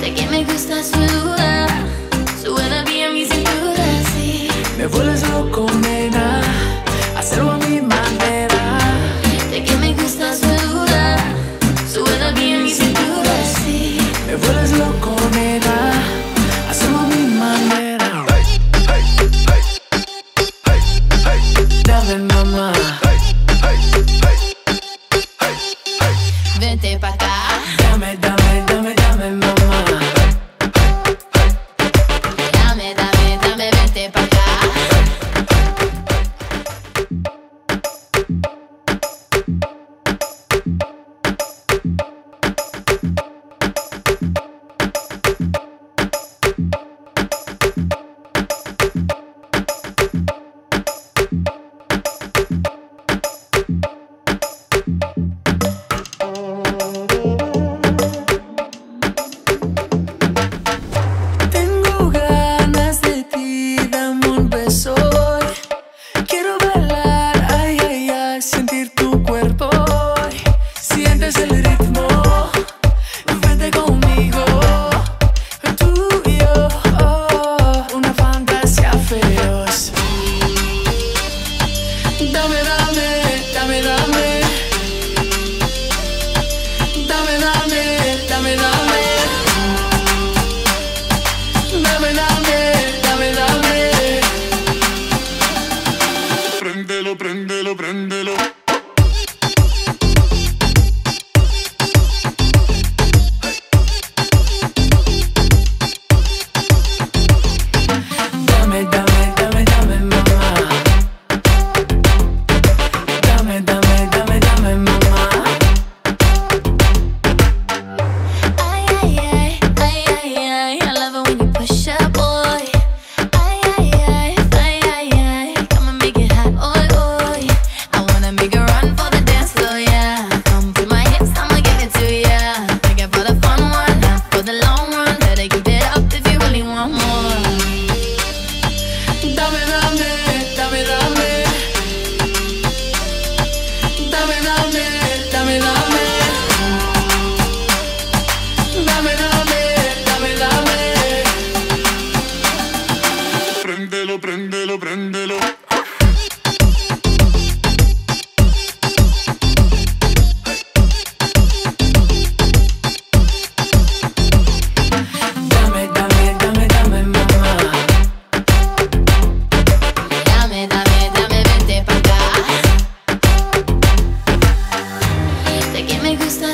Sé que me gusta su duda, su energía en mi cintura, sí. Me vuelves loco, nena, hacerlo a mi manera. Sé que me gusta su duda, su energía en mi cintura, sí. Me vuelves loco, nena, hacerlo a mi manera. Dame mamá. Vente pa' acá. Dame, dame. el ritmo. otra.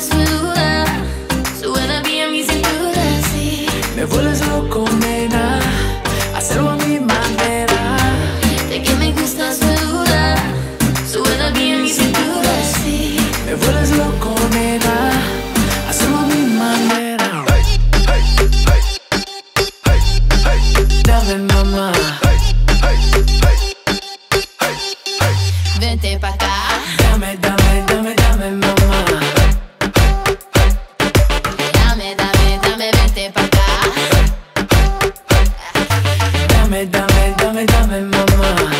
smoother. So will I be amusing through the sea? Me vuelves loco. Dame mamá.